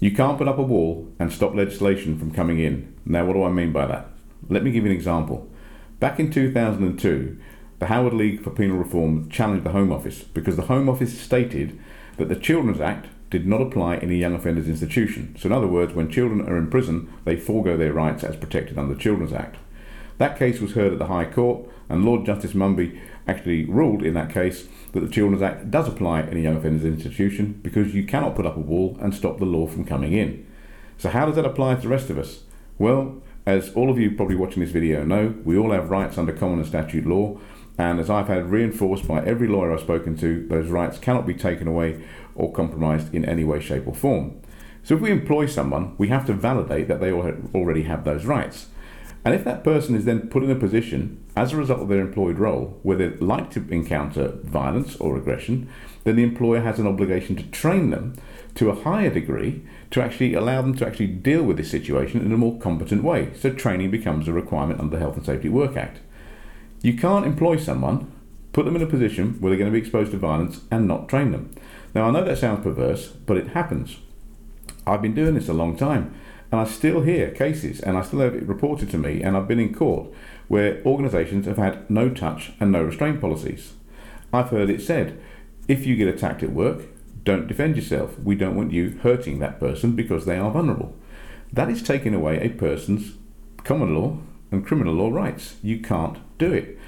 You can't put up a wall and stop legislation from coming in. Now, what do I mean by that? Let me give you an example. Back in 2002, the Howard League for Penal Reform challenged the Home Office because the Home Office stated that the Children's Act did not apply in a young offenders institution. So, in other words, when children are in prison, they forego their rights as protected under the Children's Act. That case was heard at the High Court, and Lord Justice Munby actually ruled in that case that the Children's Act does apply in a young offenders institution because you cannot put up a wall and stop the law from coming in. So, how does that apply to the rest of us? Well, as all of you probably watching this video know, we all have rights under common and statute law, and as I've had reinforced by every lawyer I've spoken to, those rights cannot be taken away or compromised in any way, shape, or form. So if we employ someone, we have to validate that they already have those rights. And if that person is then put in a position as a result of their employed role where they'd like to encounter violence or aggression, then the employer has an obligation to train them to a higher degree to actually allow them to actually deal with this situation in a more competent way. So training becomes a requirement under the Health and Safety Work Act. You can't employ someone, put them in a position where they're going to be exposed to violence and not train them. Now I know that sounds perverse, but it happens. I've been doing this a long time and I still hear cases and I still have it reported to me and I've been in court where organisations have had no touch and no restraint policies. I've heard it said, if you get attacked at work, don't defend yourself. We don't want you hurting that person because they are vulnerable. That is taking away a person's common law and criminal law rights. You can't do it.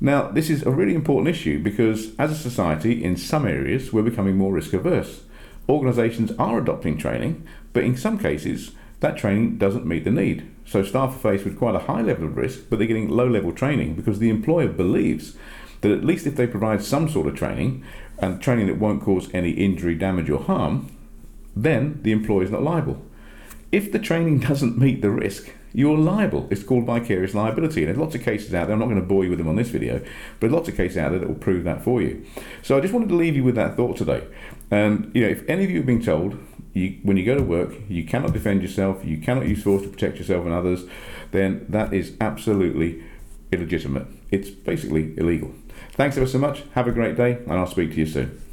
Now, this is a really important issue because as a society, in some areas, we're becoming more risk averse. Organisations are adopting training, but in some cases, that training doesn't meet the need. So staff are faced with quite a high level of risk, but they're getting low level training because the employer believes that at least if they provide some sort of training, and training that won't cause any injury, damage, or harm, then the employer is not liable. If the training doesn't meet the risk, you're liable. It's called vicarious liability. And there's lots of cases out there. I'm not going to bore you with them on this video, but lots of cases out there that will prove that for you. So I just wanted to leave you with that thought today. And you know, if any of you have been told you, when you go to work you cannot defend yourself, you cannot use force to protect yourself and others, then that is absolutely illegitimate. It's basically illegal. Thanks ever so much. Have a great day, and I'll speak to you soon.